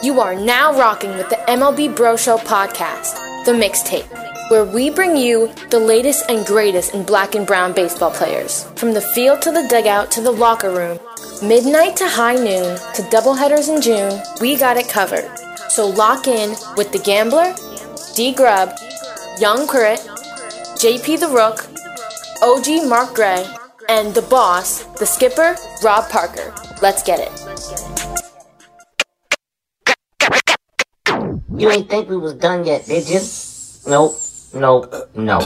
You are now rocking with the MLB Bro Show podcast, The Mixtape, where we bring you the latest and greatest in black and brown baseball players. From the field to the dugout to the locker room, midnight to high noon to doubleheaders in June, we got it covered. So lock in with The Gambler, D Grubb, Young Critt, JP the Rook, OG Mark Gray, and the boss, the skipper, Rob Parker. Let's get it. You ain't think we was done yet, did you? Nope, nope, no.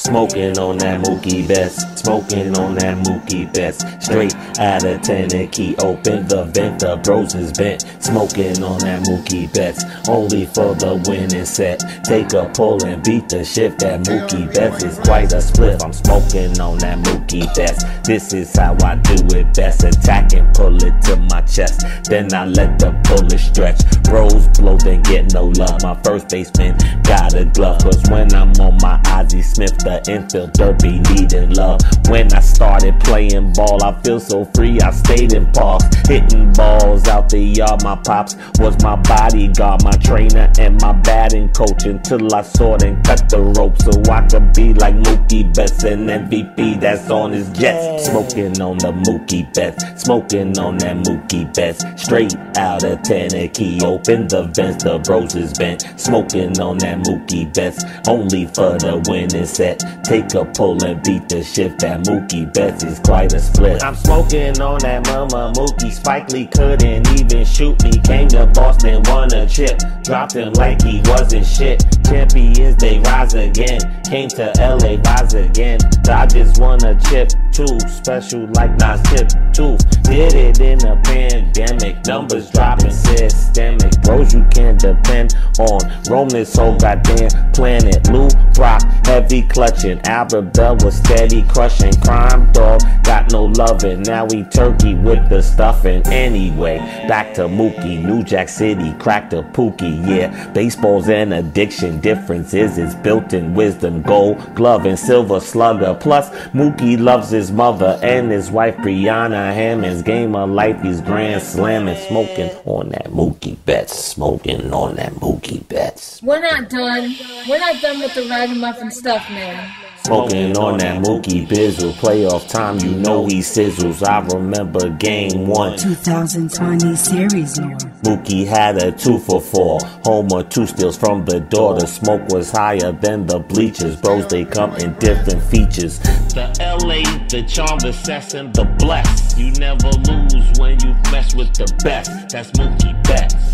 Smoking on that Mookie Betts, smoking on that Mookie Betts. Straight out of Tennessee, open the vent, the bros is bent. Smoking on that Mookie Betts, only for the winning set. Take a pull and beat the shift. That Mookie Betts is quite a split. I'm smoking on that Mookie Betts. This is how I do it best. Attack and pull it to my chest. Then I let the bullet stretch. Bros blow, then get no love. My first baseman got a glove. Cause when I'm on my Ozzie Smith, the infield derby needing love. When I started playing ball, I feel so free. I stayed in parks, hitting balls out the yard. My pops was my bodyguard, my trainer, and my batting coach until I sawed and cut the rope so I could be like Mookie Betts and MVP that's on his jets. Smoking on the Mookie Betts, smoking on that Mookie Betts. Straight out of Tennessee, open the vents, the bros is bent. Smoking on that Mookie Betts, only for the winning set. Take a pull and beat the shift. That Mookie Betts is quite a split. I'm smoking on that mama Mookie. Spike Lee couldn't even shoot me. Came to Boston, won a chip. Dropped him like he wasn't shit. Champions, they rise again. Came to LA, rise again. Dodgers won a chip too. Special like Nas Tip Tooth. Did it in a pandemic. Numbers dropping systemic. Bros you can't depend on. Roam this whole goddamn planet. Lou Brock, heavy clutching. Albert Belle was steady crushing. Crime dog got no loving. Now we turkey with the stuffing. Anyway, back to Mookie. New Jack City, cracked a pookie. Yeah, baseball's an addiction. Difference is it's built in wisdom. Gold glove and silver slugger. Plus, Mookie loves his mother and his wife Brianna Hammonds game of life. He's grand slamming, smoking on that Mookie Betts. Smoking on that Mookie Betts. We're not done. We're not done with the ragamuffin stuff, man. Smoking on that Mookie Bizzle. Playoff time, you know he sizzles. I remember game one. 2020 series more. Mookie had a two for four. Homer, two steals from the door. The smoke was higher than the bleachers. Bros, they come in different features. The LA, the charm, the cess, and the bless. You never lose when you mess with the best. That's Mookie Betts.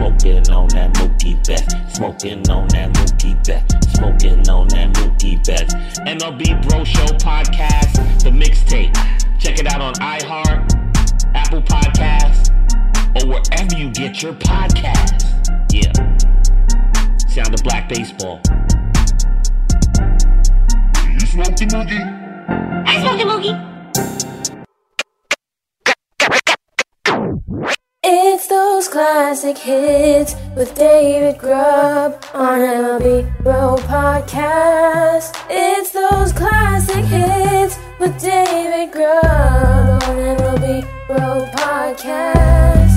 Smoking on that Mookie Betts. Smoking on that Mookie Betts. Smoking on that Mookie Betts. MLB Bro Show podcast, the mixtape. Check it out on iHeart, Apple Podcasts, or wherever you get your podcasts. Yeah. Sound of black baseball. Do You smoke the Mookie? I smoke the Mookie. It's those classic hits with David Grubb on MLB Bro Podcast. It's those classic hits with David Grubb on MLB Bro Podcast.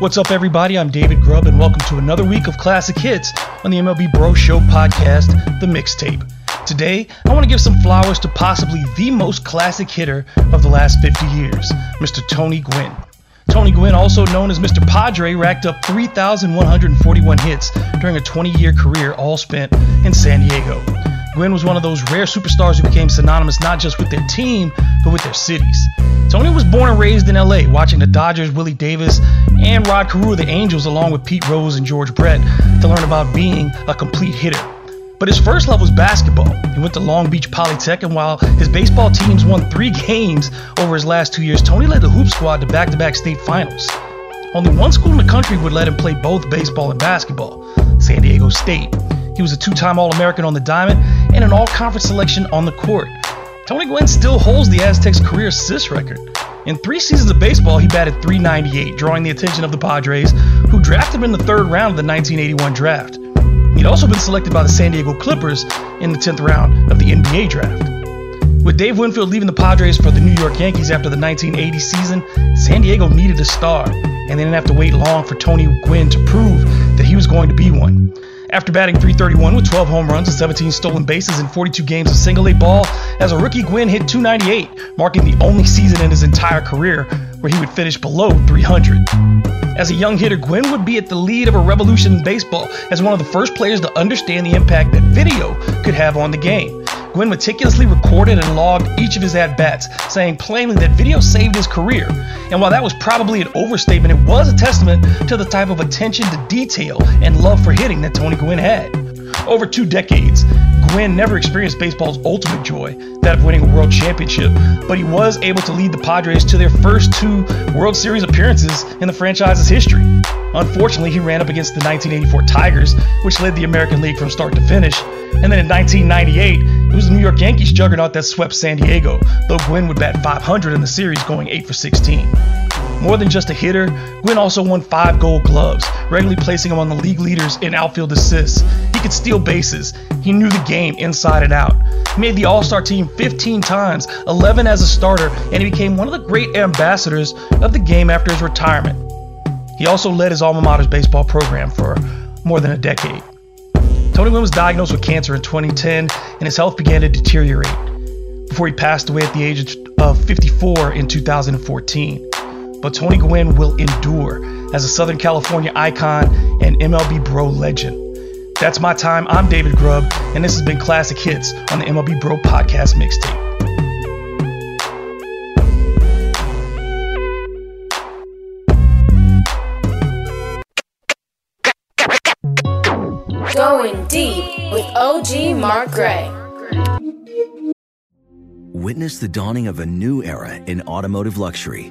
What's up, everybody? I'm David Grubb, and welcome to another week of classic hits on the MLB Bro Show podcast, The Mixtape. Today, I want to give some flowers to possibly the most classic hitter of the last 50 years, Mr. Tony Gwynn. Tony Gwynn, also known as Mr. Padre, racked up 3,141 hits during a 20 year career, all spent in San Diego. Gwynn was one of those rare superstars who became synonymous not just with their team, but with their cities. Tony was born and raised in LA, watching the Dodgers, Willie Davis, and Rod Carew the Angels, along with Pete Rose and George Brett, to learn about being a complete hitter. But his first love was basketball. He went to Long Beach Polytech, and while his baseball teams won three games over his last two years, Tony led the hoop squad to back to back state finals. Only one school in the country would let him play both baseball and basketball San Diego State. He was a two time All American on the diamond and an all conference selection on the court. Tony Gwynn still holds the Aztecs' career assist record. In three seasons of baseball, he batted 398, drawing the attention of the Padres, who drafted him in the third round of the 1981 draft. He'd also been selected by the San Diego Clippers in the 10th round of the NBA draft. With Dave Winfield leaving the Padres for the New York Yankees after the 1980 season, San Diego needed a star, and they didn't have to wait long for Tony Gwynn to prove that he was going to be one. After batting 331 with 12 home runs and 17 stolen bases in 42 games of single A ball, as a rookie, Gwynn hit 298, marking the only season in his entire career where he would finish below 300. As a young hitter, Gwynn would be at the lead of a revolution in baseball as one of the first players to understand the impact that video could have on the game. Gwynn meticulously recorded and logged each of his at bats, saying plainly that video saved his career. And while that was probably an overstatement, it was a testament to the type of attention to detail and love for hitting that Tony Gwynn had. Over two decades, Gwynn never experienced baseball's ultimate joy, that of winning a world championship, but he was able to lead the Padres to their first two World Series appearances in the franchise's history. Unfortunately, he ran up against the 1984 Tigers, which led the American League from start to finish. And then in 1998, it was the New York Yankees juggernaut that swept San Diego, though Gwynn would bat 500 in the series, going 8 for 16. More than just a hitter, Gwynn also won five gold gloves, regularly placing him on the league leaders in outfield assists. He could steal bases. He knew the game inside and out. He made the All Star team 15 times, 11 as a starter, and he became one of the great ambassadors of the game after his retirement. He also led his alma mater's baseball program for more than a decade. Tony Gwynn was diagnosed with cancer in 2010, and his health began to deteriorate before he passed away at the age of 54 in 2014 but Tony Gwynn will endure as a Southern California icon and MLB Bro legend. That's my time. I'm David Grubb, and this has been Classic Hits on the MLB Bro Podcast Mixtape. Going deep with OG Mark Gray. Witness the dawning of a new era in automotive luxury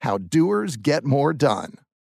How doers get more done.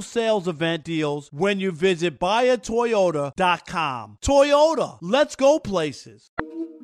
sales event deals when you visit buyatoyota.com. Toyota, let's go places.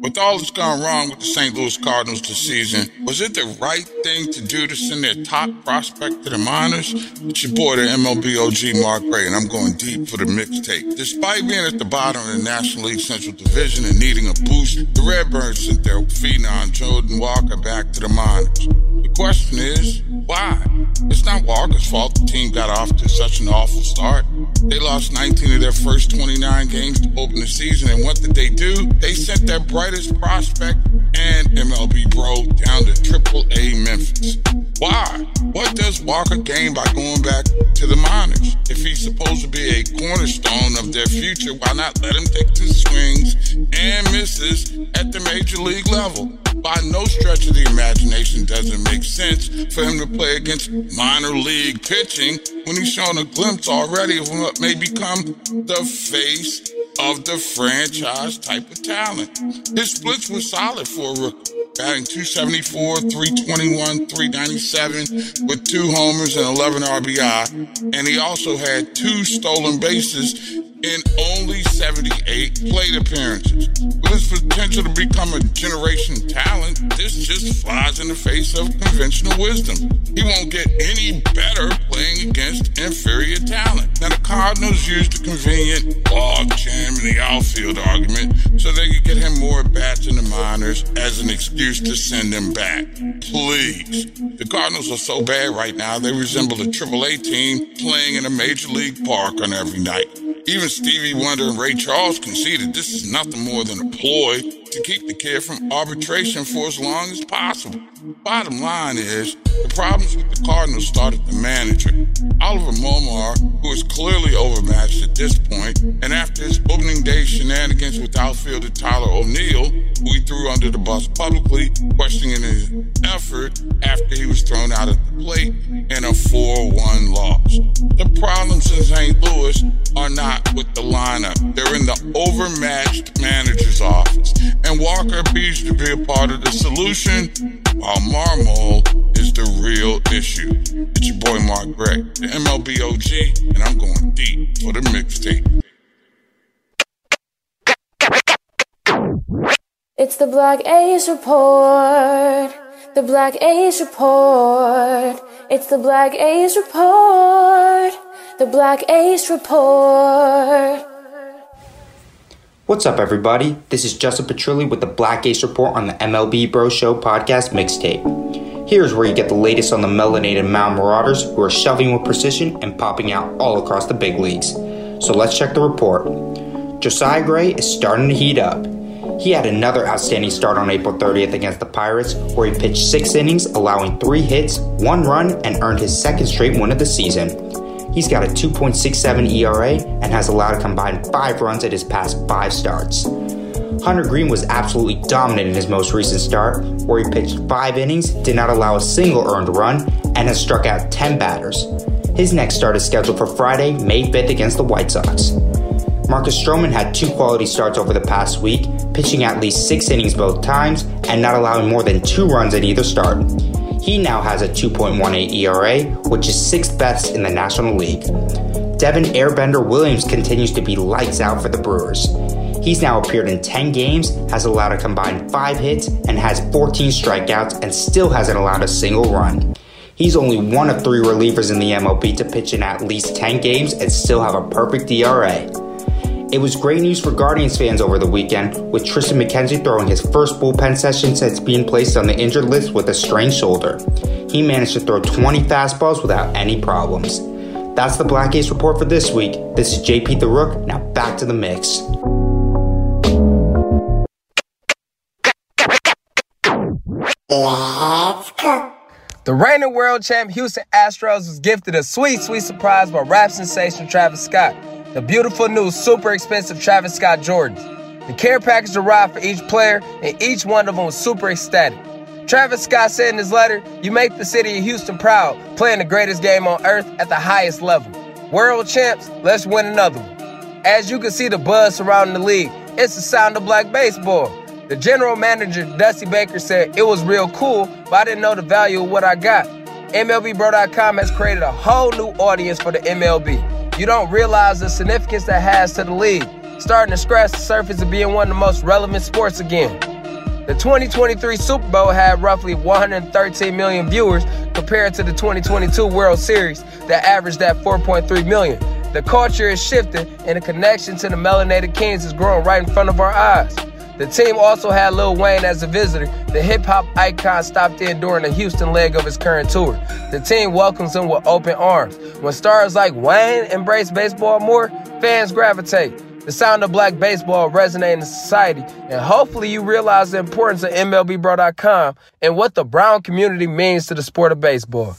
With all that's gone wrong with the St. Louis Cardinals this season, was it the right thing to do to send their top prospect to the minors? It's your boy, the MLB OG Mark Gray, and I'm going deep for the mixtape. Despite being at the bottom of the National League Central Division and needing a boost, the Redbirds sent their phenom Jordan Walker back to the minors. The question is, why? It's not Walker's fault the team got off to such an awful start. They lost 19 of their first 29 games to open the season, and what did they do? They sent their brightest prospect and MLB bro down to Triple A Memphis. Why? What does Walker gain by going back to the minors? If he's supposed to be a cornerstone of their future, why not let him take the swings and misses at the major league level? By no stretch of the imagination does it make sense for him to play against minor league pitching when he's shown a glimpse already of what may become the face of the franchise type of talent. His splits were solid for a rookie, batting 274, 321, 397 with two homers and 11 RBI. And he also had two stolen bases in only 78 plate appearances. With his potential to become a generation talent, this just flies in the face of conventional wisdom. He won't get any better playing against inferior talent. Now, the Cardinals used the convenient log jam in the outfield argument so they could get him more bats in the minors as an excuse to send him back. Please. The Cardinals are so bad right now, they resemble a AAA team playing in a major league park on every night. Even Stevie Wonder and Ray Charles conceded this is nothing more than a ploy to keep the kid from arbitration for as long as possible. Bottom line is, the problems with the Cardinals started the manager, Oliver Marmol, who is clearly overmatched at this point, and after his opening day shenanigans, with outfielder Tyler O'Neill, who he threw under the bus publicly, questioning his effort after he was thrown out at the plate in a 4 1 loss. The problems in St. Louis are not with the lineup, they're in the overmatched. To be a part of the solution, while Marmol is the real issue. It's your boy Mark the MLB OG, and I'm going deep for the mixtape. It's the Black Ace Report. The Black Ace Report. It's the Black Ace Report. The Black Ace Report. What's up, everybody? This is Justin Petrilli with the Black Ace Report on the MLB Bro Show podcast mixtape. Here's where you get the latest on the melanated Mound Marauders who are shoving with precision and popping out all across the big leagues. So let's check the report. Josiah Gray is starting to heat up. He had another outstanding start on April 30th against the Pirates, where he pitched six innings, allowing three hits, one run, and earned his second straight win of the season. He's got a 2.67 ERA and has allowed a combined five runs at his past five starts. Hunter Greene was absolutely dominant in his most recent start, where he pitched five innings, did not allow a single earned run, and has struck out 10 batters. His next start is scheduled for Friday, May 5th against the White Sox. Marcus Stroman had two quality starts over the past week, pitching at least six innings both times and not allowing more than two runs at either start. He now has a 2.18 ERA, which is sixth best in the National League. Devin Airbender Williams continues to be lights out for the Brewers. He's now appeared in 10 games, has allowed a combined 5 hits, and has 14 strikeouts, and still hasn't allowed a single run. He's only one of three relievers in the MLB to pitch in at least 10 games and still have a perfect ERA. It was great news for Guardians fans over the weekend, with Triston McKenzie throwing his first bullpen session since being placed on the injured list with a strained shoulder. He managed to throw 20 fastballs without any problems. That's the Black Ace report for this week. This is JP the Rook. Now back to the mix. Let's go. The reigning world champ Houston Astros was gifted a sweet, sweet surprise by rap sensation Travis Scott. The beautiful new, super expensive Travis Scott Jordans. The care package arrived for each player, and each one of them was super ecstatic. Travis Scott said in his letter, You make the city of Houston proud, playing the greatest game on earth at the highest level. World champs, let's win another one. As you can see the buzz surrounding the league, it's the sound of black baseball. The general manager, Dusty Baker, said it was real cool, but I didn't know the value of what I got. MLBBro.com has created a whole new audience for the MLB. You don't realize the significance that has to the league, starting to scratch the surface of being one of the most relevant sports again. The 2023 Super Bowl had roughly 113 million viewers compared to the 2022 World Series that averaged at 4.3 million. The culture is shifting and the connection to the melanated kings is growing right in front of our eyes. The team also had Lil Wayne as a visitor. The hip hop icon stopped in during the Houston leg of his current tour. The team welcomes him with open arms. When stars like Wayne embrace baseball more, fans gravitate. The sound of black baseball resonates in society, and hopefully you realize the importance of MLBBro.com and what the brown community means to the sport of baseball.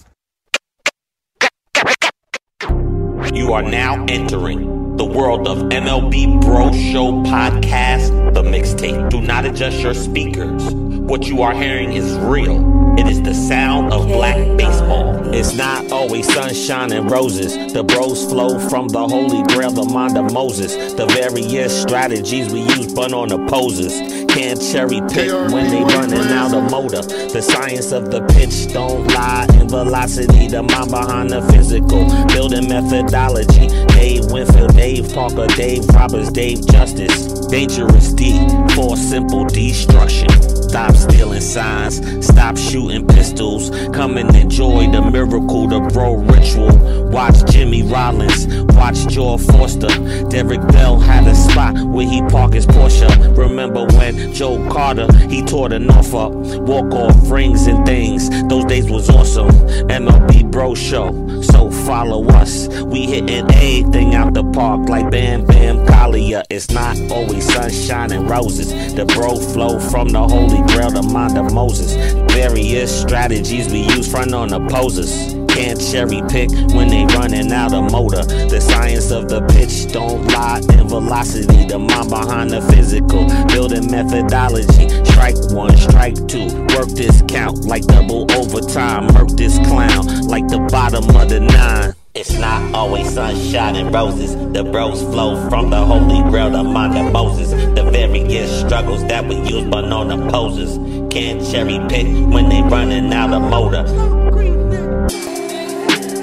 You are now entering the world of MLB Bro Show podcast, the mixtape. Do not adjust your speakers. What you are hearing is real. It is the sound of black baseball. It's not always sunshine and roses. The bros flow from the holy grail, the mind of Moses. The various strategies we use, but on opposers. Can't cherry pick when they running out of motor. The science of the pitch don't lie in velocity. The mind behind the physical. Building methodology. Dave Winfield, Dave Parker, Dave Roberts, Dave Justice. Dangerous D for simple destruction. Stop stealing signs. Stop shooting pistols. Come and enjoy the miracle, the bro ritual. Watch Jimmy Rollins. Watch Joe Forster. Derek Bell had a spot where he parked his Porsche. Remember when Joe Carter he tore the Norfolk walk off rings and things. Those days was awesome. MLB Bro Show. So follow us. We hitting everything out the park like Bam Bam Kalia. It's not always sunshine and roses. The bro flow from the holy grail, the mind of Moses. Various strategies we use front on opposers. Can't cherry pick when they running out of motor. The science of the pitch don't lie in velocity. The mind behind the physical, building methodology. Strike one, strike two. Work this count like double overtime. Murk this clown like the bottom of the nine. It's not always sunshine and roses. The bros flow from the holy grail, the mind Moses. The various struggles that we use but on the. Can't cherry pick when they running out of motor.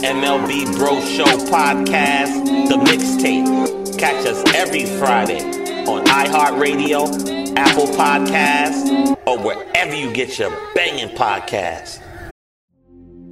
MLB Bro Show Podcast, the mixtape. Catch us every Friday on iHeartRadio, Apple Podcasts, or wherever you get your banging podcasts.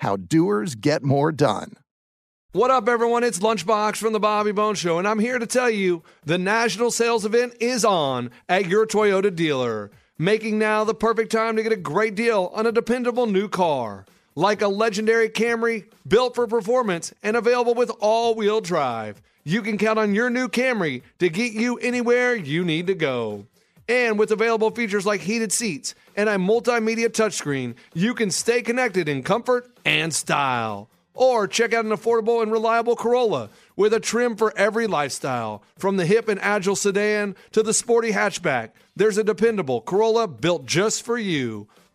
How doers get more done. What up, everyone? It's Lunchbox from the Bobby Bones Show, and I'm here to tell you the national sales event is on at your Toyota dealer, making now the perfect time to get a great deal on a dependable new car. Like a legendary Camry built for performance and available with all wheel drive. You can count on your new Camry to get you anywhere you need to go. And with available features like heated seats and a multimedia touchscreen, you can stay connected in comfort and style. Or check out an affordable and reliable Corolla with a trim for every lifestyle. From the hip and agile sedan to the sporty hatchback, there's a dependable Corolla built just for you.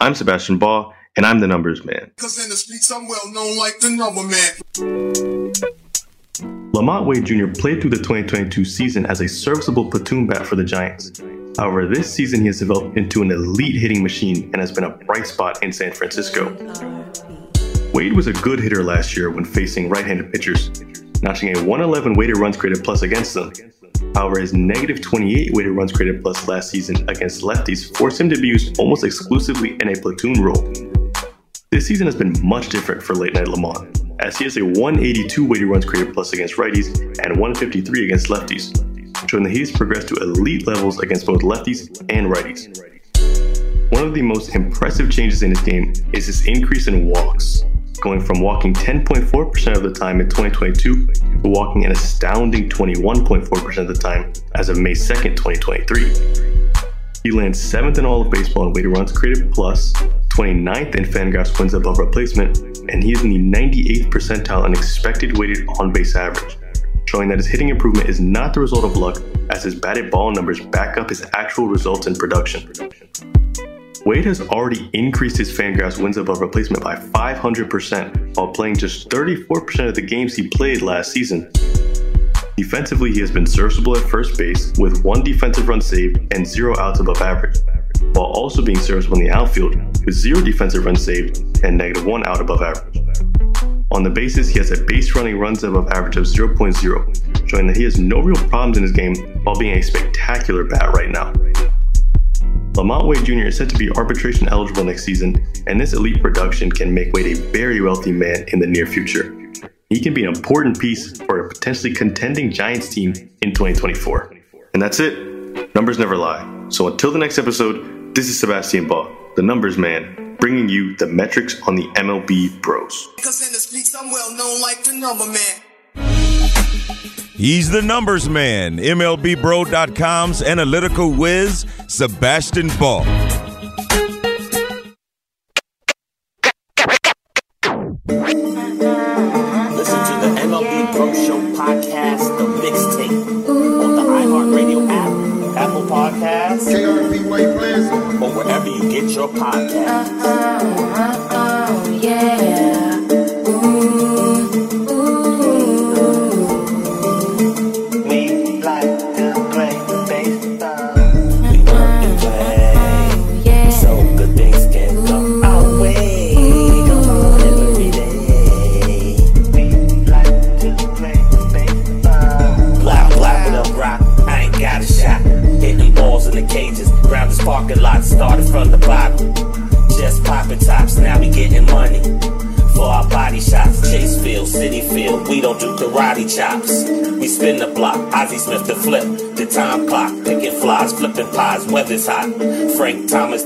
I'm Sebastian Baugh, and I'm the numbers man. Cause in the streets I'm well known like the number man. LaMonte Wade Jr. played through the 2022 season as a serviceable platoon bat for the Giants. However, this season he has developed into an elite hitting machine and has been a bright spot in San Francisco. Wade was a good hitter last year when facing right-handed pitchers, notching a 111 weighted runs created plus against them. However, his negative 28 weighted runs created plus last season against lefties forced him to be used almost exclusively in a platoon role. This season has been much different for late night LaMonte. as he has a 182 weighted runs created plus against righties and 153 against lefties, showing that he's progressed to elite levels against both lefties and righties. One of the most impressive changes in his game is his increase in walks, going from walking 10.4% of the time in 2022 to walking an astounding 21.4% of the time as of May 2nd, 2023. He lands 7th in all of baseball in weighted runs created plus, 29th in Fangraphs wins above replacement, and he is in the 98th percentile in expected weighted on base average, showing that his hitting improvement is not the result of luck as his batted ball numbers back up his actual results in production. Wade has already increased his Fangraphs wins above replacement by 500% while playing just 34% of the games he played last season. Defensively, he has been serviceable at first base with one defensive run saved and zero outs above average, while also being serviceable in the outfield with zero defensive runs saved and negative one out above average. On the bases, he has a base running runs above average of 0.0, showing that he has no real problems in his game while being a spectacular bat right now. LaMonte Wade Jr. is set to be arbitration eligible next season, and this elite production can make Wade a very wealthy man in the near future. He can be an important piece for a potentially contending Giants team in 2024. And that's it. Numbers never lie. So until the next episode, this is Sebastian Baugh, the numbers man, bringing you the metrics on the MLB pros. Cause in the streets I'm well known like the number man. He's the numbers man, MLBBro.com's analytical whiz, Sebastian Baugh. Listen to the MLB Bro Show podcast, the mixtape, on the iHeartRadio app, Apple Podcasts, KRP White Plaza, or wherever you get your podcasts. Frank Thomas,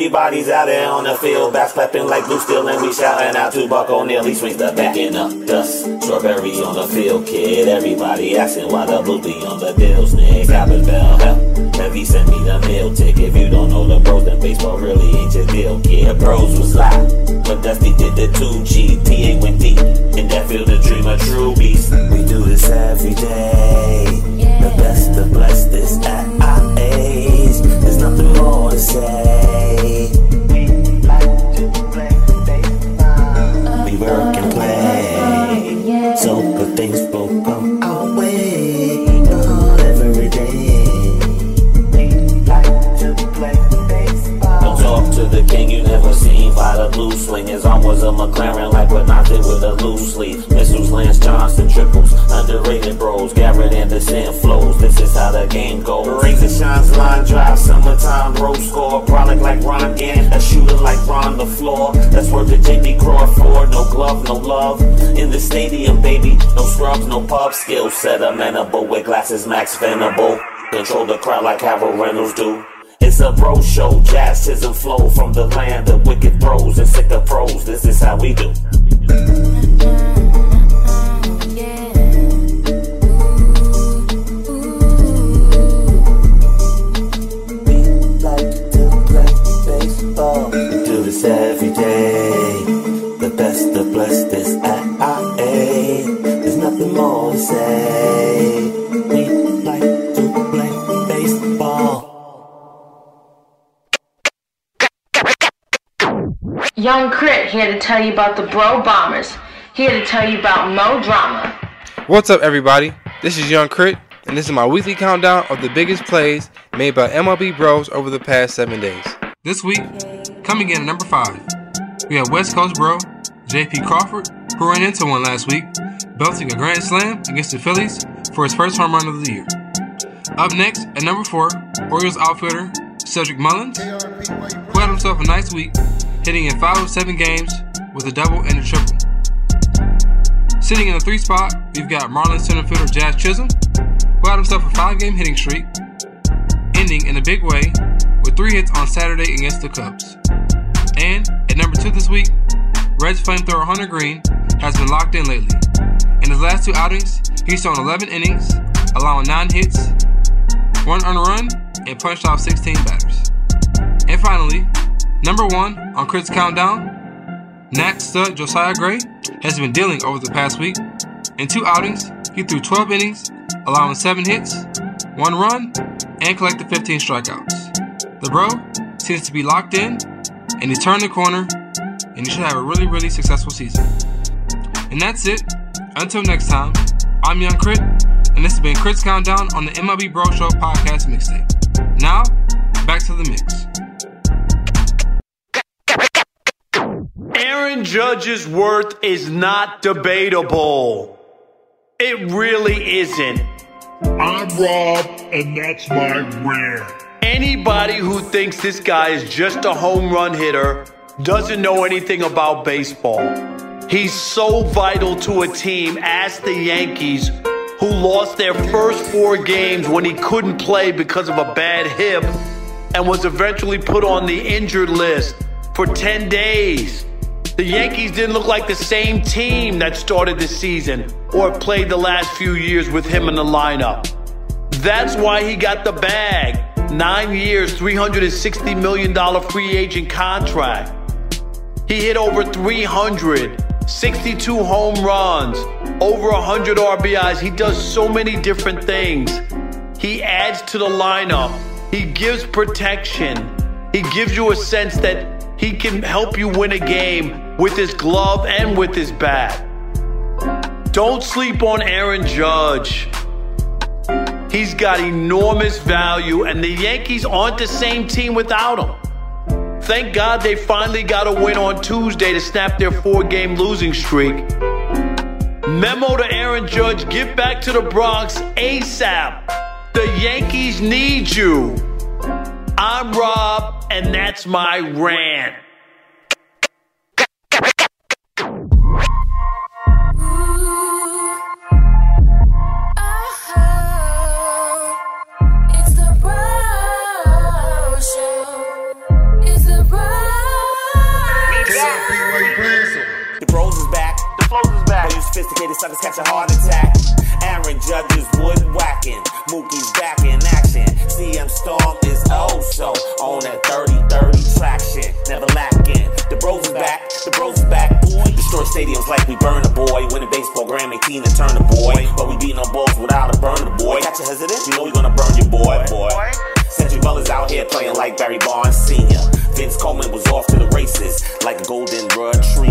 Everybody's out there on the field, backs clapping like blue steel, and we shouting out to Buck O'Neil. He swings the back end up, dust. Strawberry on the field, kid. Everybody asking why the blue be on the deals, Nick. Albert Belle, hell. Heavy send me the meal ticket. If you don't know the bros, then baseball really ain't your deal, kid. The bros was live, but Dusty did the 2G. TA went deep, in that field, the dream a true beast. We do this every day. The best of blessed is at age. There's nothing more to say. We like to play, play. We work and play. So good things will come our way. Every day. We like to play, play. Don't talk to the king by the blue swing. His arm was a McLaren like Renate with a loose sleeve. Missiles, Lance Johnson, triples, underrated bros. Garrett and the Anderson flows. This is how the game goes. Rings and shines, line drive, summertime road score. Product like Ron Gant, a shooter like Ron the floor. That's where the J.D. Crawford. No glove, no love. In the stadium, baby. No scrubs, no pub. Skill set amenable with glasses, Max Venable. Control the crowd like Harold Reynolds do. It's a bro show, jazz, and flow from the land of wicked pros and sick of pros. This is how we do. do this every Young Critt here to tell you about the Bro Bombers. Here to tell you about Mo Drama. What's up, everybody? This is Young Critt, and this is my weekly countdown of the biggest plays made by MLB Bros over the past seven days. This week, coming in at number five, we have West Coast Bro, J.P. Crawford, who ran into one last week, belting a grand slam against the Phillies for his first home run of the year. Up next, at number four, Orioles outfielder Cedric Mullins, who had himself a nice week, hitting in five of seven games with a double and a triple. Sitting in the three spot, we've got Marlins center fielder Jazz Chisholm, who had himself a five game hitting streak, ending in a big way with three hits on Saturday against the Cubs. And at number two this week, Reds flamethrower Hunter Greene has been locked in lately. In his last two outings, he's thrown 11 innings, allowing 9 hits, 1 earned run, and punched off 16 batters. And finally, number one on Critt's Countdown, Nat stud Josiah Gray has been dealing over the past week. In two outings, he threw 12 innings, allowing 7 hits, 1 run, and collected 15 strikeouts. The bro seems to be locked in, and he turned the corner, and he should have a really, really successful season. And that's it. Until next time, I'm Young Critt, and this has been Critt's Countdown on the MLB Bro Show podcast mixtape. Now, back to the mix. Aaron Judge's worth is not debatable. It really isn't. I'm Rob, and that's my rant. Anybody who thinks this guy is just a home run hitter doesn't know anything about baseball. He's so vital to a team as the Yankees, who lost their first four games when he couldn't play because of a bad hip and was eventually put on the injured list for 10 days. The Yankees didn't look like the same team that started the season or played the last few years with him in the lineup. That's why he got the bag. Nine years, $360 million free agent contract. He hit over 300, 62 home runs, over 100 RBIs. He does so many different things. He adds to the lineup. He gives protection. He gives you a sense that he can help you win a game with his glove and with his bat. Don't sleep on Aaron Judge. He's got enormous value, and the Yankees aren't the same team without him. Thank God they finally got a win on Tuesday to snap their four game losing streak. Memo to Aaron Judge get back to the Bronx ASAP. The Yankees need you. I'm Rob, and that's my rant. Sophisticated suckers catch a heart attack. Aaron Judge is wood whacking. Mookie's back in action. CM Storm is oh so on that 30-30 traction. Never lacking. The bros is back. The bros is back. Boy. Destroy stadiums like we burn a boy. Win a baseball Grammy, Tina Turner boy. But we beat no balls without a burner boy. Catch a hesitant? You know we gonna burn your boy, boy. Cedric Mullins out here playing like Barry Bonds Sr. Vince Coleman was off to the races like a golden retriever.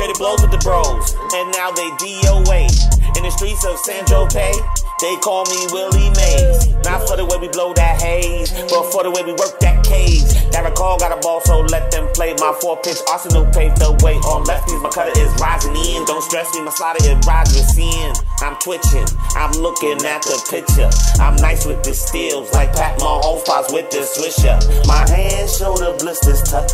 Traded blows with the bros, and now they DOA. In the streets of San Jose, they call me Willie Mays. Not for the way we blow that haze, but for the way we work that cage. Derek Hall got a ball, so let them play. My four pitch arsenal paved the way on lefties. My cutter is rising in. Don't stress me, my slider is rising in. I'm twitching, I'm looking at the picture. I'm nice with the steals, like Pat Mahomes with the swisher. My hands show the blisters touch.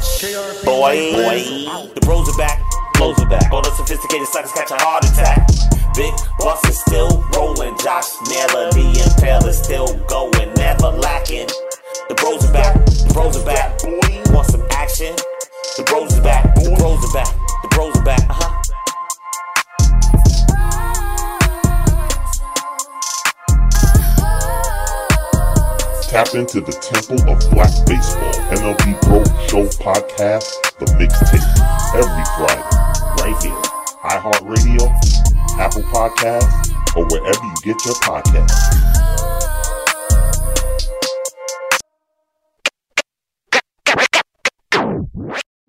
Boy, boy, the bros are back. Blows are back. All the sophisticated suckers catch a heart attack. Big Boss is still rolling. Josh Naylor, the impaler still going, never lacking. The bros are back. The bros are back. Want some action? The bros are back. The bros are back. The bros are back. Uh huh. Tap into the Temple of Black Baseball MLB Bro Show podcast, the mixtape, every Friday, right here. iHeartRadio, Apple Podcasts, or wherever you get your podcasts.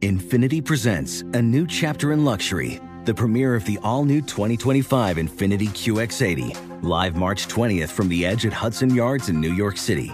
Infiniti presents a new chapter in luxury, the premiere of the all new 2025 Infiniti QX80 live March 20th from the Edge at Hudson Yards in New York City,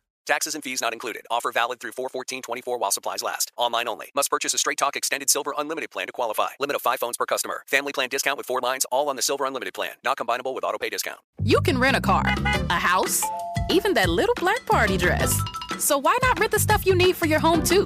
Taxes and fees not included. Offer valid through 41424 while supplies last. Online only. Must purchase a Straight Talk Extended Silver Unlimited plan to qualify. Limit of 5 phones per customer. Family plan discount with 4 lines all on the Silver Unlimited plan. Not combinable with auto pay discount. You can rent a car, a house, even that little black party dress. So why not rent the stuff you need for your home too?